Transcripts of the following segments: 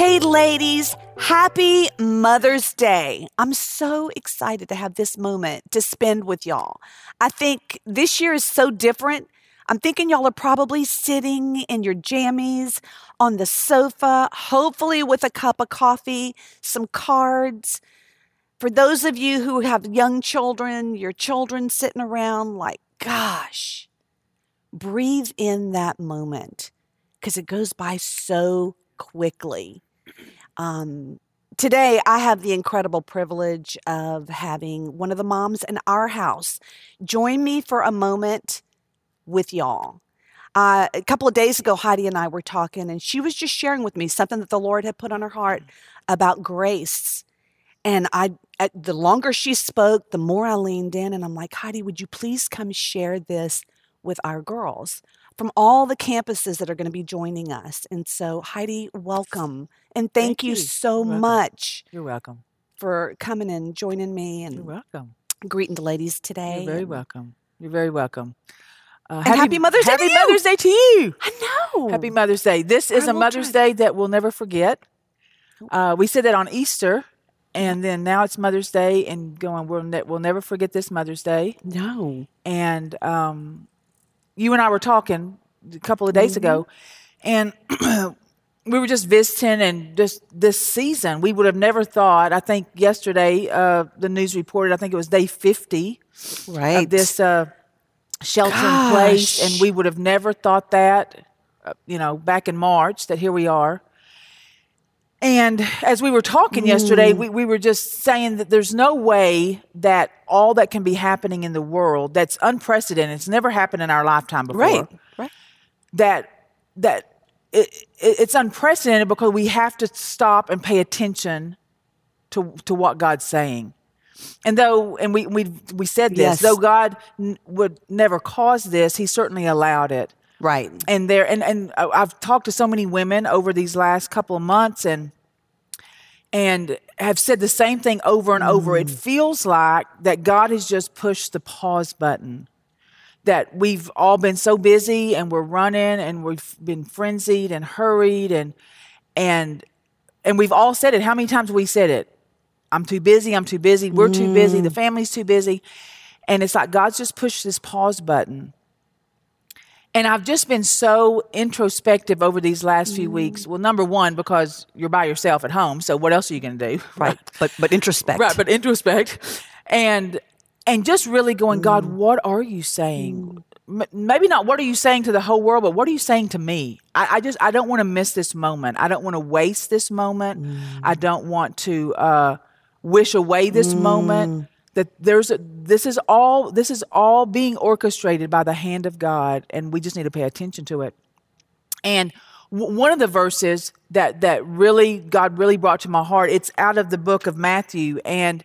Hey, ladies, happy Mother's Day. I'm so excited to have this moment to spend with y'all. I think this year is so different. I'm thinking y'all are probably sitting in your jammies on the sofa, hopefully with a cup of coffee, some cards. For those of you who have young children, your children sitting around like, gosh, breathe in that moment because it goes by so quickly. Um, today, I have the incredible privilege of having one of the moms in our house join me for a moment with y'all. Uh, a couple of days ago, Heidi and I were talking, and she was just sharing with me something that the Lord had put on her heart about grace. And I, the longer she spoke, the more I leaned in, and I'm like, Heidi, would you please come share this with our girls? From all the campuses that are going to be joining us. And so, Heidi, welcome. And thank, thank you, you, so You're much. You're welcome. For coming and joining me and You're welcome. greeting the ladies today. You're very welcome. You're very welcome. Uh, happy, happy, Mother's Day! Happy Mother's Day to you. I know. Happy Mother's Day. This is a Mother's. Day that we'll never forget. Uh, we said that on Easter, and then now it's Mother's Day, and going we'll ne- we'll never forget this Mother's Day. No. And um, you and I were talking a couple of days mm-hmm. ago, and we were just visiting and just this season we would have never thought i think yesterday uh, the news reported i think it was day 50 right of this uh, shelter Gosh. in place and we would have never thought that uh, you know back in march that here we are and as we were talking mm. yesterday we, we were just saying that there's no way that all that can be happening in the world that's unprecedented it's never happened in our lifetime before right right that that it, it, it's unprecedented because we have to stop and pay attention to to what God's saying. And though, and we we we said this, yes. though God n- would never cause this, He certainly allowed it. Right. And there, and and I've talked to so many women over these last couple of months, and and have said the same thing over and over. It mm. feels like that God has just pushed the pause button that we've all been so busy and we're running and we've been frenzied and hurried and and and we've all said it. How many times we said it? I'm too busy. I'm too busy. We're mm. too busy. The mm. family's too busy. And it's like God's just pushed this pause button. And I've just been so introspective over these last few mm. weeks. Well, number one, because you're by yourself at home, so what else are you going to do? Right. But but introspect. Right. But introspect. And and just really going, God, mm. what are you saying? Mm. maybe not what are you saying to the whole world, but what are you saying to me? I, I just I don't want to miss this moment. I don't want to waste this moment. Mm. I don't want to uh, wish away this mm. moment. That there's a, this is all this is all being orchestrated by the hand of God, and we just need to pay attention to it. And w- one of the verses that that really God really brought to my heart, it's out of the book of Matthew, and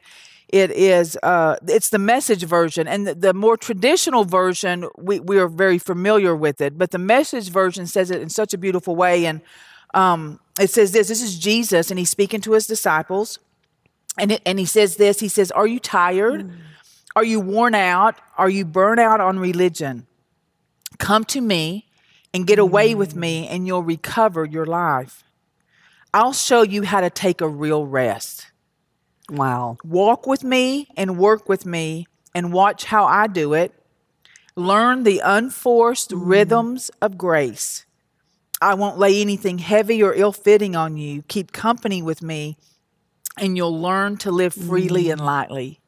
it is uh, it's the message version. And the, the, more traditional version we, we are very familiar with it but the message version says it in such a beautiful way. And um, it says this this is jesus and he's speaking to his disciples and, it, and he says this he says are you tired mm. are you worn out are you burnt out on religion come to me and get away mm. with me and you'll recover your life i'll show you how to take a real rest Wow. Walk with me and work with me and watch how I do it. Learn the unforced mm. rhythms of grace. I won't lay anything heavy or ill fitting on you. Keep company with me, and you'll learn to live freely mm. and lightly.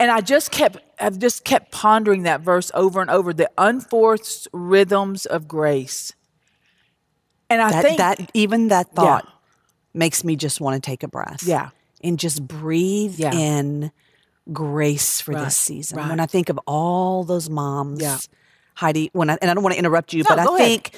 And I just kept, I've just kept pondering that verse over and over the unforced rhythms of grace. And I that, think that even that thought yeah. makes me just want to take a breath. Yeah and just breathe yeah. in grace for right. this season. Right. When I think of all those moms, yeah. Heidi, when I, and I don't want to interrupt you, no, but I think,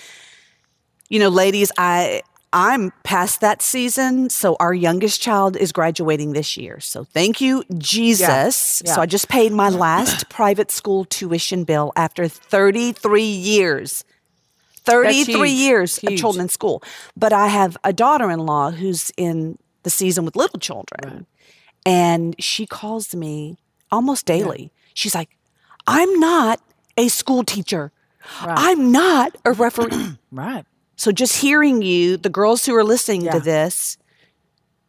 you know, ladies, I I'm past that season. So our youngest child is graduating this year. So thank you, Jesus. Yeah. Yeah. So I just paid my last private school tuition bill after 33 years. 33 years huge. of children in school. But I have a daughter in law who's in the season with little children. Right. And she calls me almost daily. Yeah. She's like, I'm not a school teacher. Right. I'm not a referee. right. So just hearing you, the girls who are listening Yeah. to this,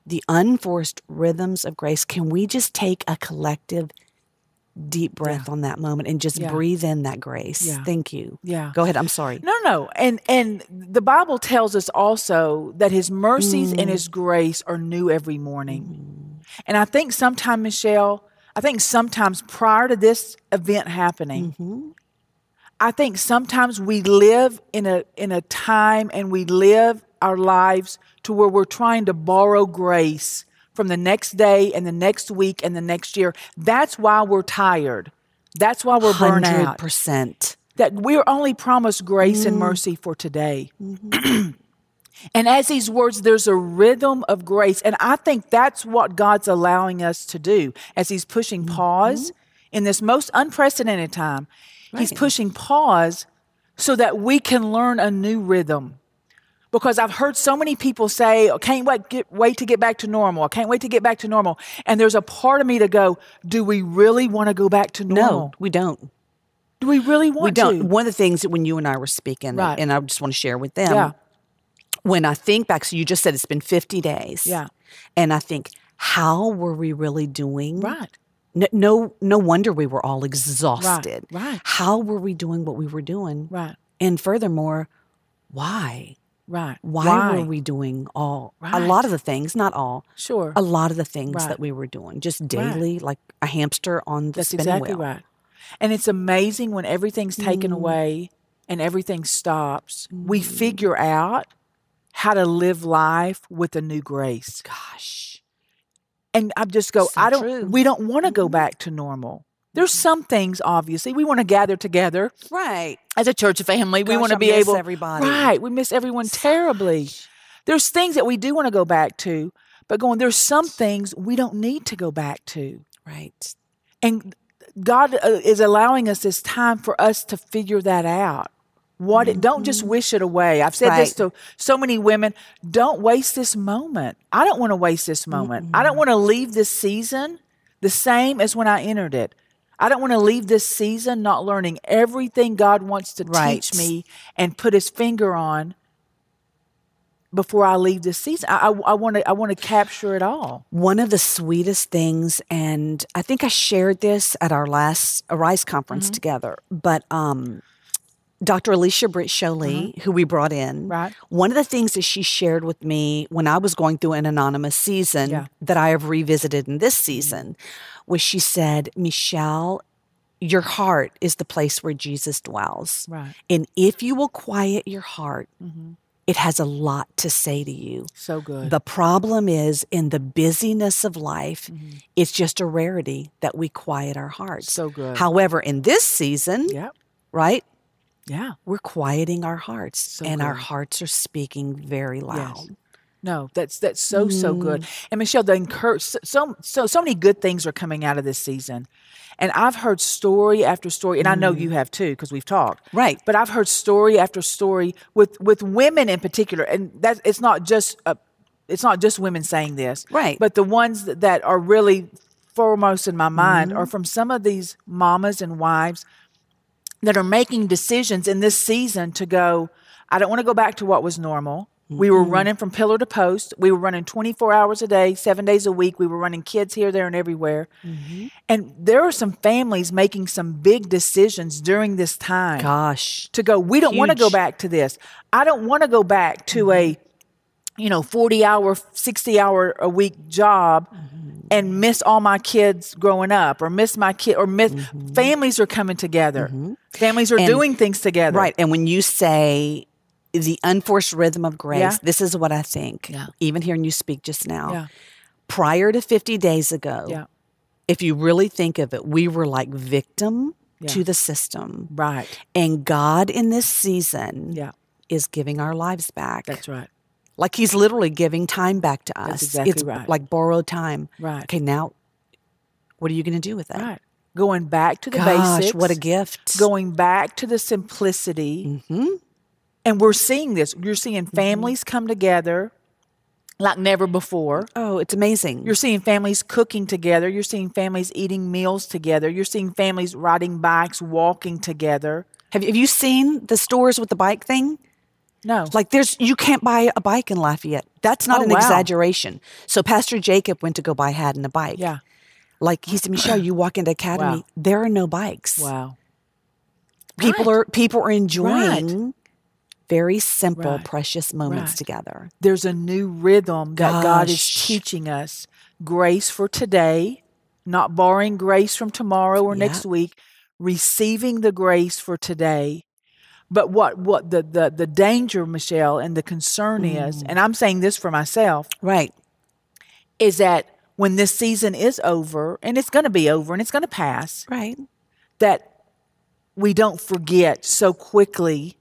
the unforced rhythms of grace, can we just take a collective deep breath on that moment and just Yeah. breathe in that grace? Yeah. Thank you. Yeah. Go ahead. I'm sorry. No, no. And and the Bible tells us also that his mercies and his mm. grace are new every morning. Mm. And I think sometimes, Michelle, I think sometimes prior to this event happening, mm-hmm. I think sometimes we live in a in a time and we live our lives to where we're trying to borrow grace from the next day and the next week and the next year. That's why we're tired. That's why we're burnt out. 100%. That we're only promised grace and mm-hmm. mercy for today. Mm-hmm. and as these words, there's a rhythm of grace. And I think that's what God's allowing us to do as He's pushing mm-hmm. pause in this most unprecedented time. He's pushing pause so that we can learn a new rhythm. Because I've heard so many people say, "I can't wait, get, wait to get back to normal. I can't wait to get back to normal. And there's a part of me to go, do we really want to go back to normal? No, we don't. Do we really want to? We don't. to? One of the things that when you and I were speaking, Right. and I just want to share with them, Yeah. when I think back, so you just said it's been 50 days. Yeah. And I think, how were we really doing? Right. No, no, no wonder we were all exhausted. right. How were we doing what we were doing? Right. And furthermore, why? Right. Why, were we doing all a lot of the things, not all, Sure. a lot of the things Right. that we were doing, just daily, like a hamster on the That's exactly wheel. right. And it's amazing when everything's taken Mm. away and everything stops, Mm-hmm. we figure out how to live life with a new grace. Gosh. And I just go, So I don't true. Mm-hmm. we don't want to go back to normal. There's some things obviously we want to gather together Right. as a church family. we want to be miss able everybody. Right. We miss everyone terribly. There's things that we do want to go back to, but going there's some things we don't need to go back to. Right. And God uh, is allowing us this time for us to figure that out. What it, don't just wish it away. I've said this Mm-hmm. To so many women, don't waste this moment. I don't want to waste this moment. I don't want to leave this season the same as when I entered it. I don't want to leave this season not learning everything God wants to Right. teach me and put his finger on before I leave this season. I, I, I want to I want to capture it all. One of the sweetest things, and I think I shared this at our last Arise conference Mm-hmm. together, but um, Dr. Alicia Britt Chole, who we brought in, Mm-hmm. Right. one of the things that she shared with me when I was going through an anonymous season Yeah. that I have revisited in this season was she said, Michelle, your heart is the place where Jesus dwells. Right. And if you will quiet your heart, Mm-hmm. it has a lot to say to you. So good. The problem is in the busyness of life, it's just a rarity that we quiet our hearts. So good. However, in this season, yeah. right, Yeah. we're quieting our hearts So and our hearts are speaking very loud. No, that's that's so so good. Mm. And Michelle, the encourage so so so many good things are coming out of this season, and I've heard story after story, and I know you have too because we've talked. Mm. Right. But I've heard story after story with with women in particular, and that it's not just uh, it's not just women saying this, Right. But the ones that, that are really foremost in my mind Mm-hmm. are from some of these mamas and wives that are making decisions in this season to go, I don't want to go back to what was normal. We were running from pillar to post. We were running 24 hours a day, seven days a week. We were running kids here, there, and everywhere. Mm-hmm. And there are some families making some big decisions during this time Gosh. to go, we don't want to go back to this. I don't want to go back to a, mm-hmm. you know, 40 hour, 60 hour a week job mm-hmm. And miss all my kids growing up or miss my kid or miss mm-hmm. families are coming together. Mm-hmm. Families are And- doing things together. Right. And when you say the unforced rhythm of grace, Yeah. this is what I think. Yeah. Even hearing you speak just now. Yeah. Prior to 50 days ago, if you really think of it, we were like victim to the system. Right. And God in this season is giving our lives back. That's right. Like he's literally giving time back to us. exactly it's right. like borrowed time. Right. Okay, now what are you going to do with that? Right. Going back to the Gosh, basics. what a gift. Going back to the simplicity. hmm And we're seeing this. You're seeing families come together like never before. Oh, it's amazing. You're seeing families cooking together. You're seeing families eating meals together. You're seeing families riding bikes, walking together. have, have you seen the stores with the bike thing? No. Like there's you can't buy a bike in Lafayette. That's not Oh, an wow. exaggeration. So Pastor Jacob went to go buy Haddon a bike. Yeah. Like he said, Michelle, you walk into Academy, Wow. there are no bikes. Wow. People Right. are people are enjoying very simple, Right. precious moments Right. together. There's a new rhythm that God is teaching us. Grace for today, not borrowing grace from tomorrow or next week, receiving the grace for today. But what what the the the danger, Michelle, and the concern is, Mm. and I'm saying this for myself, Right. is that when this season is over, and it's going to be over and it's going to pass, Right. that we don't forget so quickly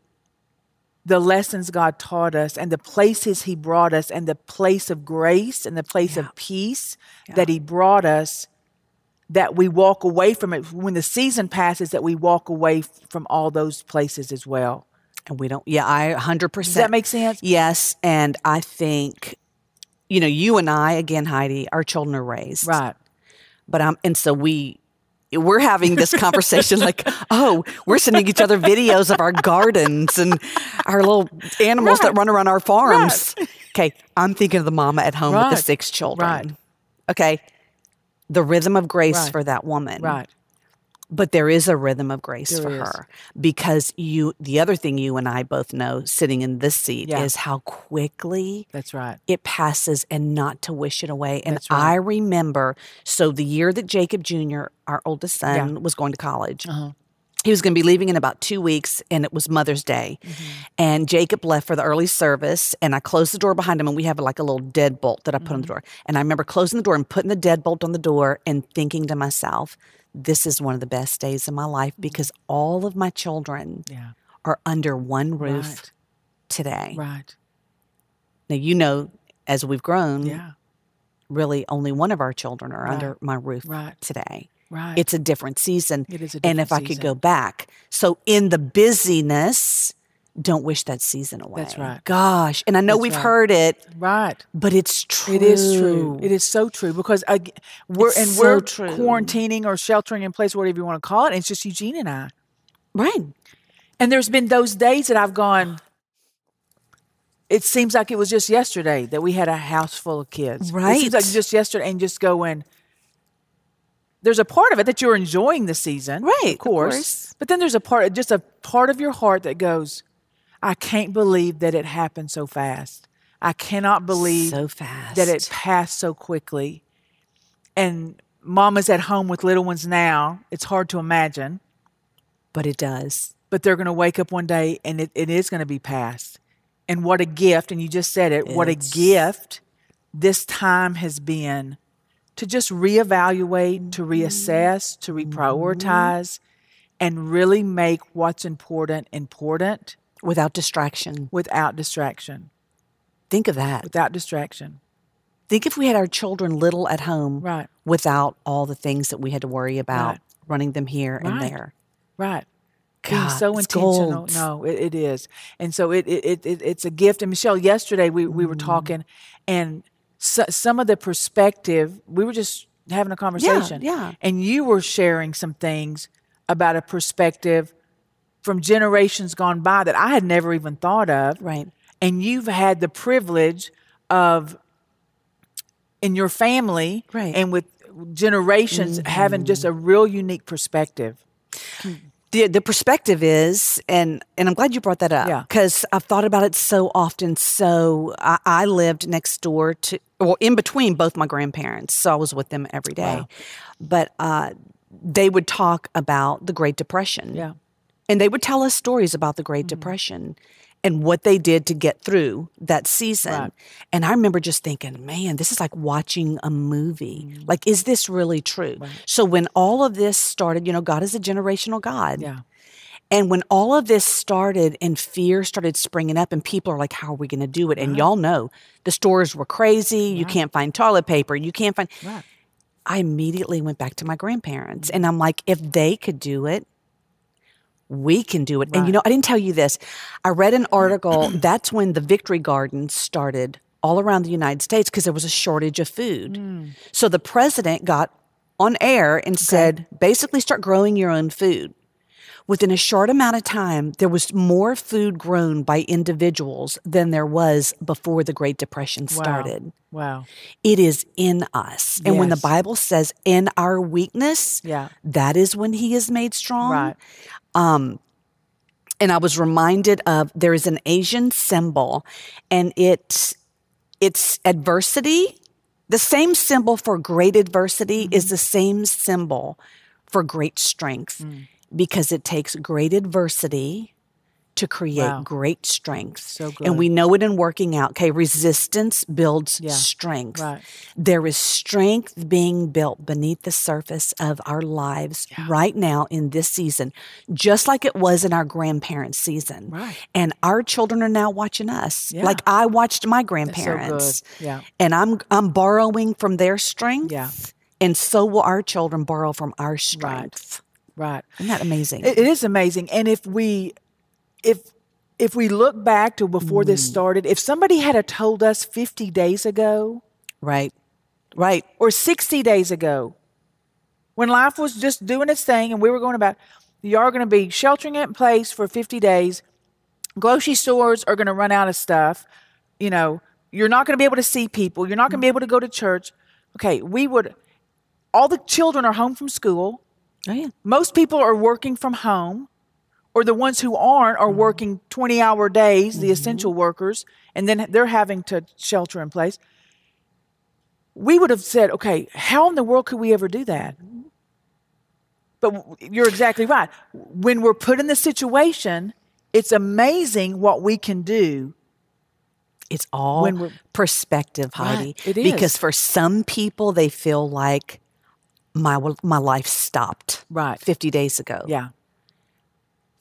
the lessons God taught us and the places He brought us and the place of grace and the place Yeah. of peace that He brought us, that we walk away from it. When the season passes, that we walk away from all those places as well. And we don't yeah, I 100% Does that make sense? Yes, and I think you know, you and I again Heidi, our children are raised. Right. But i'm and so we we're having this conversation like, oh, we're sending each other videos of our gardens and our little animals that run around our farms. Okay, I'm thinking of the mama at home with the six children. Right. Okay. The rhythm of grace Right. for that woman. Right. But there is a rhythm of grace There for is. her because you the other thing you and I both know sitting in this seat Yeah. is how quickly That's right. it passes and not to wish it away. And right. I remember so the year that Jacob Jr., our oldest son, Yeah. was going to college. Uh-huh. He was going to be leaving in about two weeks, and it was Mother's Day. Mm-hmm. And Jacob left for the early service, and I closed the door behind him, and we have like a little deadbolt that I put on Mm-hmm. the door. And I remember closing the door and putting the deadbolt on the door and thinking to myself, this is one of the best days of my life Mm-hmm. because all of my children Yeah. are under one roof Right. today. Right. Now, you know, as we've grown, Yeah. really only one of our children are Right. under my roof Right. today. Right. It's a different season. It is a and if I different could go back, so in the busyness, don't wish that season away. That's right. Gosh, and I know That's we've right. heard it, right. but it's true. It is true. It is so true because I, we're It's and so we're true. quarantining or sheltering in place, whatever you want to call it. And it's just Eugene and I. right. And there's been those days that I've gone. It seems like it was just yesterday that we had a house full of kids. Right. It seems like just yesterday, and just going. There's a part of it that you're enjoying the season, Right, Of of course. course. But then there's a part, just a part of your heart that goes, "I can't believe that it happened so fast. I cannot believe so fast that it passed so quickly. And mama's at home with little ones now. It's hard to imagine, but it does. but they're going to wake up one day and it, it is going to be past. And what a gift, and you just said it, what a gift this time has been to just reevaluate, to Mm-hmm. reassess, to reprioritize, and really make what's important important Without distraction. without distraction. Think of that. Without distraction. Think if we had our children little at home Right. without all the things that we had to worry about Right. running them here and there. Right. Being God, so it's intentional. gold. No, it, it is. And so it, it, it, it it's a gift. And Michelle, yesterday we, we were Mm. talking and so, some of the perspective, we were just having a conversation. yeah. yeah, And you were sharing some things about a perspective from generations gone by that I had never even thought of. Right. And you've had the privilege of in your family Right. and with generations mm-hmm. having just a real unique perspective. The the perspective is and and I'm glad you brought that up Yeah. because I've thought about it so often. So I, I lived next door to well in between both my grandparents, so I was with them every day. Wow. But uh, they would talk about the Great Depression, Yeah. and they would tell us stories about the Great Depression and what they did to get through that season. Right. And I remember just thinking, man, this is like watching a movie. Mm-hmm. Like, is this really true? So when all of this started, you know, God is a generational God. Yeah. And when all of this started and fear started springing up, and people are like, how are we going to do it? And y'all know the stores were crazy. You can't find toilet paper. You can't find. Right. I immediately went back to my grandparents mm-hmm. and I'm like, if they could do it, we can do it. And you know, I didn't tell you this. I read an article. that's when the Victory Gardens started all around the United States because there was a shortage of food. Hmm. So the president got on air and said, basically, start growing your own food. Within a short amount of time, there was more food grown by individuals than there was before the Great Depression started. Wow. It is in us. And when the Bible says, in our weakness, Yeah. that is when He is made strong. Right. And I was reminded of there is an Asian symbol, and it it's adversity. The same symbol for great adversity Mm-hmm. is the same symbol for great strength Mm. because it takes great adversity to create Wow. great strength. So And we know it in working out. Okay, resistance builds Yeah. strength. Right. There is strength being built beneath the surface of our lives right now in this season, just like it was in our grandparents' season. Right. And our children are now watching us. Yeah. Like I watched my so grandparents. good. Yeah. And I'm I'm borrowing from their strength. Yeah. And so will our children borrow from our strength. Right. Isn't that amazing? It, it is amazing. And if we if if we look back to before this Mm. started, if somebody had a told us 50 days ago right. Right. or 60 days ago when life was just doing its thing and we were going about you are going to be sheltering in place for 50 days grocery stores are going to run out of stuff you know you're not going to be able to see people you're not going to be able to go to church okay we would all the children are home from school Oh yeah. most people are working from home or the ones who aren't are mm-hmm. working 20 hour days the mm-hmm. essential workers and then they're having to shelter in place. We would have said okay how in the world could we ever do that? But you're exactly right. When we're put in the situation it's amazing what we can do. It's all perspective, Right, Heidi. it Because for some people, they feel like my my life stopped Right. 50 days ago. yeah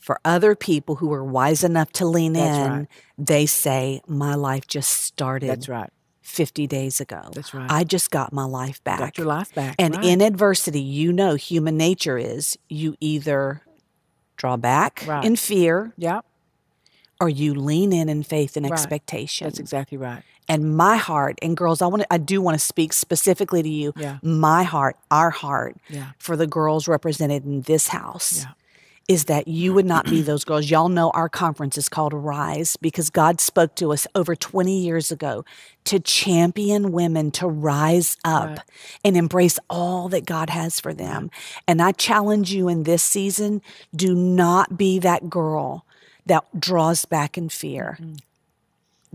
For other people who are wise enough to lean That's in, right. they say my life just started that's right 50 days ago. That's right. I just got my life back. got your life back And right. in adversity, you know human nature is you either draw back Right. in fear yeah or you lean in in faith and Right. expectation. that's exactly right and my heart and girls i want to i do want to speak specifically to you Yeah. my heart our heart Yeah. for the girls represented in this house Yeah. Is that you would not be those girls. Y'all know our conference is called rise because god spoke to us over 20 years ago to champion women to rise up Right. and embrace all that god has for them. And i challenge you in this season do not be that girl that draws back in fear mm.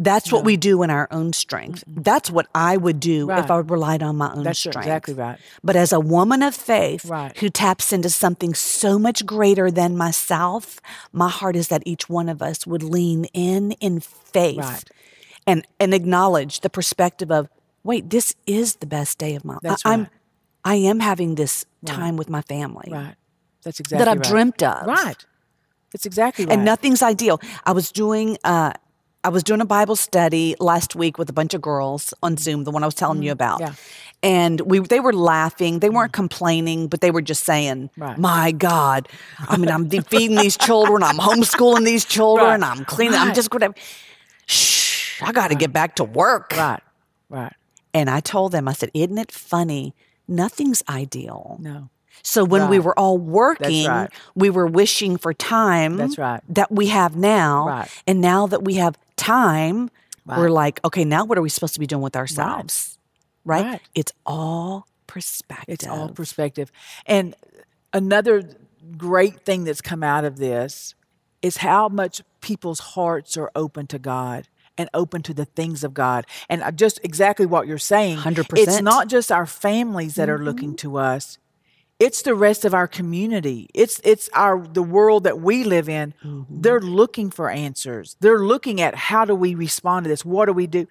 That's what we do in our own strength. That's what I would do Right. if I relied on my own that's strength. exactly right But as a woman of faith Right. who taps into something so much greater than myself, my heart is that each one of us would lean in in faith Right. and and acknowledge the perspective of, wait, this is the best day of my life. That's I'm. I am having this time with my family right that's exactly that I've dreamt of. Right. It's exactly right. and nothing's ideal. I was doing uh I was doing a Bible study last week with a bunch of girls on Zoom, the one I was telling you mm, about. yeah. And we they were laughing. They weren't mm. complaining, but they were just saying, Right. "My God, I mean, I'm feeding these children, I'm homeschooling these children, Right. I'm cleaning. I'm just going to shh. I got to get back to work." right. Right. And I told them, I said, "Isn't it funny? Nothing's ideal." No. So when we were all working, right. we were wishing for time That's right. that we have now. Right. And now that we have time, we're like, okay, now what are we supposed to be doing with ourselves? Right? Right. It's all perspective. It's all perspective. And another great thing that's come out of this is how much people's hearts are open to God and open to the things of God. And uh, just exactly what you're saying. 100%. It's not just our families that are Mm-hmm. looking to us. It's the rest of our community. It's it's our the world that we live in. Mm-hmm. They're looking for answers. They're looking at how do we respond to this? What do we do?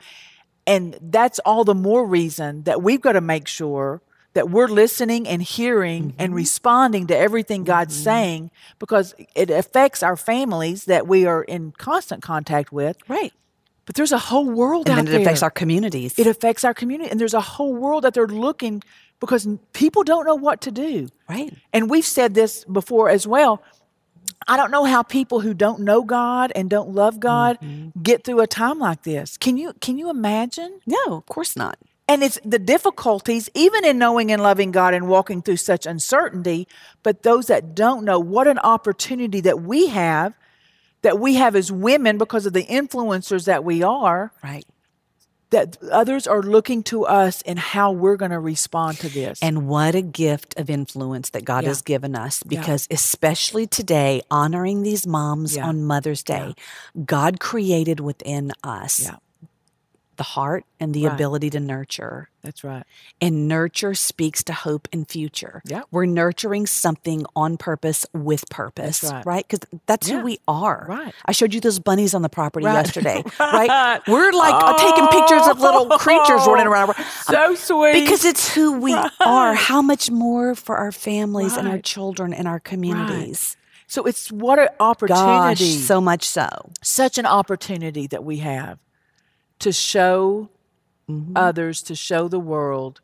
And that's all the more reason that we've got to make sure that we're listening and hearing Mm-hmm. and responding to everything God's saying because it affects our families that we are in constant contact with. right. But there's a whole world And out then it affects our communities. it affects our community and there's a whole world that they're looking because people don't know what to do. right. And we've said this before as well. I don't know how people who don't know God and don't love God Mm-hmm. get through a time like this. Can you can you imagine? No, of course not. And it's the difficulties, even in knowing and loving God and walking through such uncertainty. But those that don't know, what an opportunity that we have, that we have as women because of the influencers that we are, Right. That others are looking to us and how we're going to respond to this. And what a gift of influence that God Yeah. has given us Yeah. because, especially today, honoring these moms Yeah. on Mother's Day, God created within us Yeah. The heart and the Right. ability to nurture. That's right. And nurture speaks to hope and future. Yeah. We're nurturing something on purpose with purpose, right. right? Because that's Yeah. who we are. Right. I showed you those bunnies on the property Right. yesterday, Right. right? We're like uh, taking pictures of little creatures running around. So sweet. Because it's who we are. How much more for our families and our children and our communities. so it's what an opportunity. Gosh, opportunity. so much so. such an opportunity that we have to show Mm-hmm. others, to show the world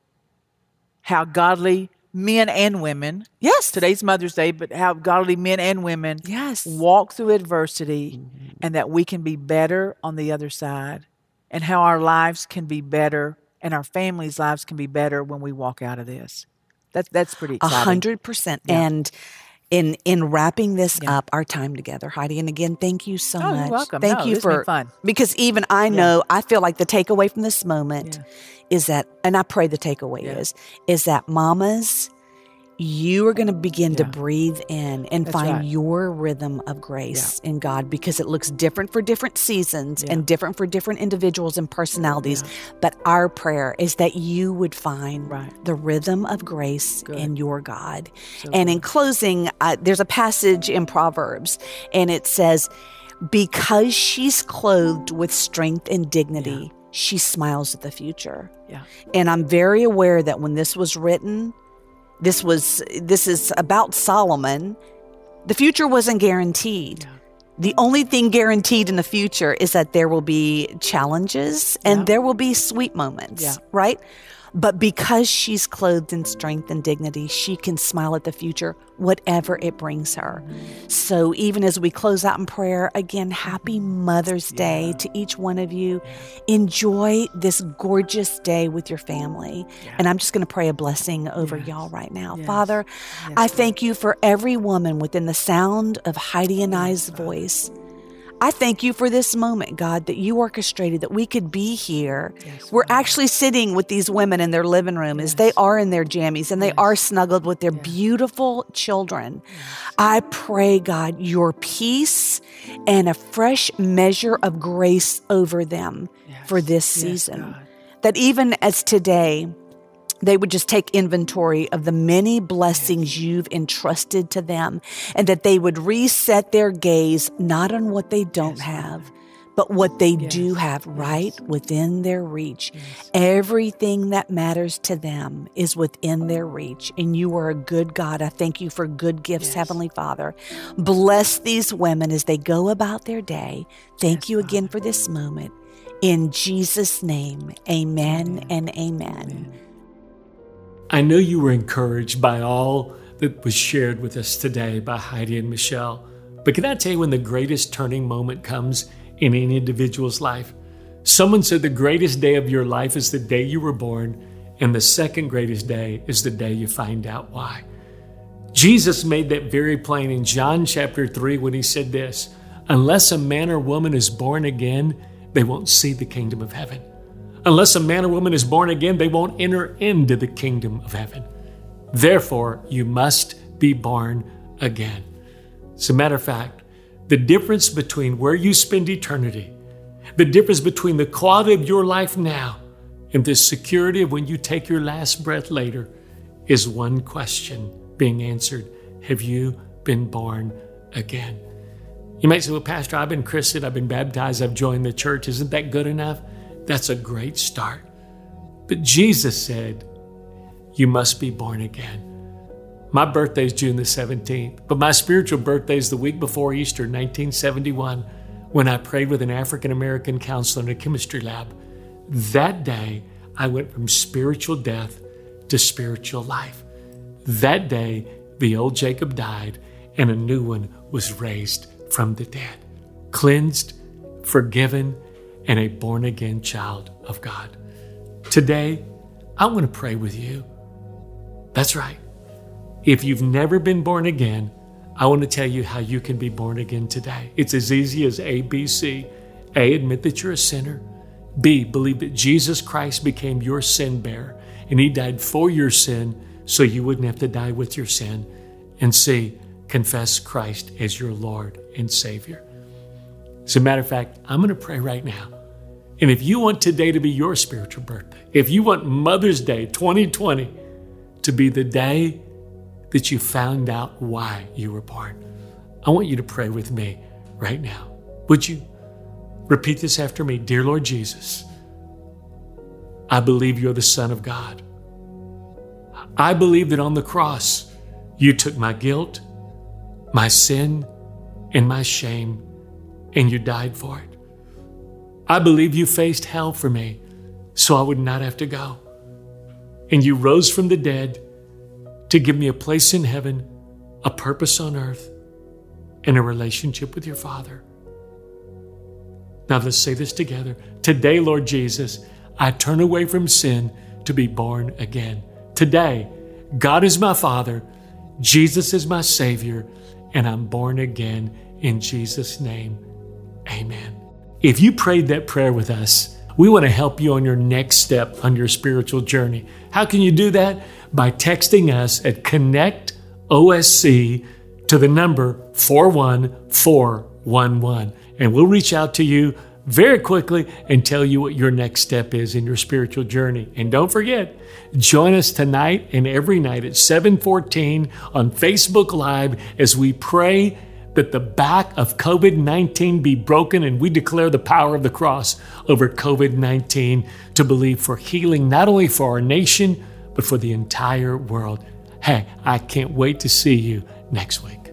how godly men and women, Yes. today's Mother's Day, but how godly men and women Yes. walk through adversity Mm-hmm. and that we can be better on the other side and how our lives can be better and our families' lives can be better when we walk out of this. That's that's pretty A exciting. hundred percent. And in in wrapping this up, our time together, Heidi, and again, thank you so Oh, you're much. welcome. Thank No, you this has been for fun. because even I know I feel like the takeaway from this moment Yeah. is that, and I pray the takeaway Yeah. is is that mamas. You are going to begin to breathe in and That's find right. your rhythm of grace in God because it looks different for different seasons Yeah. and different for different individuals and personalities. But our prayer is that you would find Right. the rhythm of grace Good. in your God. So and good. in closing, uh, there's a passage in Proverbs, and it says, Because she's clothed with strength and dignity, she smiles at the future. Yeah. And I'm very aware that when this was written, this was this is about Solomon. The future wasn't guaranteed. The only thing guaranteed in the future is that there will be challenges and Yeah. there will be sweet moments, Yeah. right? But because she's clothed in strength and dignity, she can smile at the future, whatever it brings her. So even as we close out in prayer, again, happy Mother's Day to each one of you. Enjoy this gorgeous day with your family. And I'm just going to pray a blessing over y'all right now. Yes. Father, I thank you for every woman within the sound of Heidi and I's voice. I thank you for this moment, God, that you orchestrated that we could be here. We're actually sitting with these women in their living room as they are in their jammies and they are snuggled with their beautiful children. I pray, God, your peace and a fresh measure of grace over them for this season. That even as today, they would just take inventory of the many blessings you've entrusted to them and that they would reset their gaze not on what they don't have, but what they do have right within their reach. Everything that matters to them is within their reach. And you are a good God. I thank you for good gifts, Heavenly Father. Bless these women as they go about their day. Thank you again for this moment. In Jesus' name, amen and amen. I know you were encouraged by all that was shared with us today by Heidi and Michelle. But can I tell you when the greatest turning moment comes in any individual's life? Someone said the greatest day of your life is the day you were born, and the second greatest day is the day you find out why. Jesus made that very plain in John chapter 3 when he said this Unless a man or woman is born again, they won't see the kingdom of heaven. Unless a man or woman is born again, they won't enter into the kingdom of heaven. Therefore, you must be born again. As a matter of fact, the difference between where you spend eternity, the difference between the quality of your life now and the security of when you take your last breath later is one question being answered Have you been born again? You might say, Well, Pastor, I've been christened, I've been baptized, I've joined the church. Isn't that good enough? That's a great start. But Jesus said, You must be born again. My birthday is June the 17th, but my spiritual birthday is the week before Easter, 1971, when I prayed with an African American counselor in a chemistry lab. That day, I went from spiritual death to spiritual life. That day, the old Jacob died and a new one was raised from the dead, cleansed, forgiven, and a born again child of God. Today, I want to pray with you. That's right. If you've never been born again, I want to tell you how you can be born again today. It's as easy as A, B, C. A, admit that you're a sinner. B, believe that Jesus Christ became your sin bearer and he died for your sin so you wouldn't have to die with your sin. And C, confess Christ as your Lord and Savior. As a matter of fact, I'm going to pray right now. And if you want today to be your spiritual birthday, if you want Mother's Day 2020 to be the day that you found out why you were born, I want you to pray with me right now. Would you repeat this after me? Dear Lord Jesus, I believe you're the Son of God. I believe that on the cross, you took my guilt, my sin, and my shame, and you died for it. I believe you faced hell for me so I would not have to go. And you rose from the dead to give me a place in heaven, a purpose on earth, and a relationship with your Father. Now let's say this together. Today, Lord Jesus, I turn away from sin to be born again. Today, God is my Father, Jesus is my Savior, and I'm born again in Jesus' name. Amen. If you prayed that prayer with us, we want to help you on your next step on your spiritual journey. How can you do that? By texting us at Connect OSC to the number 41411. And we'll reach out to you very quickly and tell you what your next step is in your spiritual journey. And don't forget, join us tonight and every night at 714 on Facebook Live as we pray that the back of COVID 19 be broken and we declare the power of the cross over COVID 19 to believe for healing, not only for our nation, but for the entire world. Hey, I can't wait to see you next week.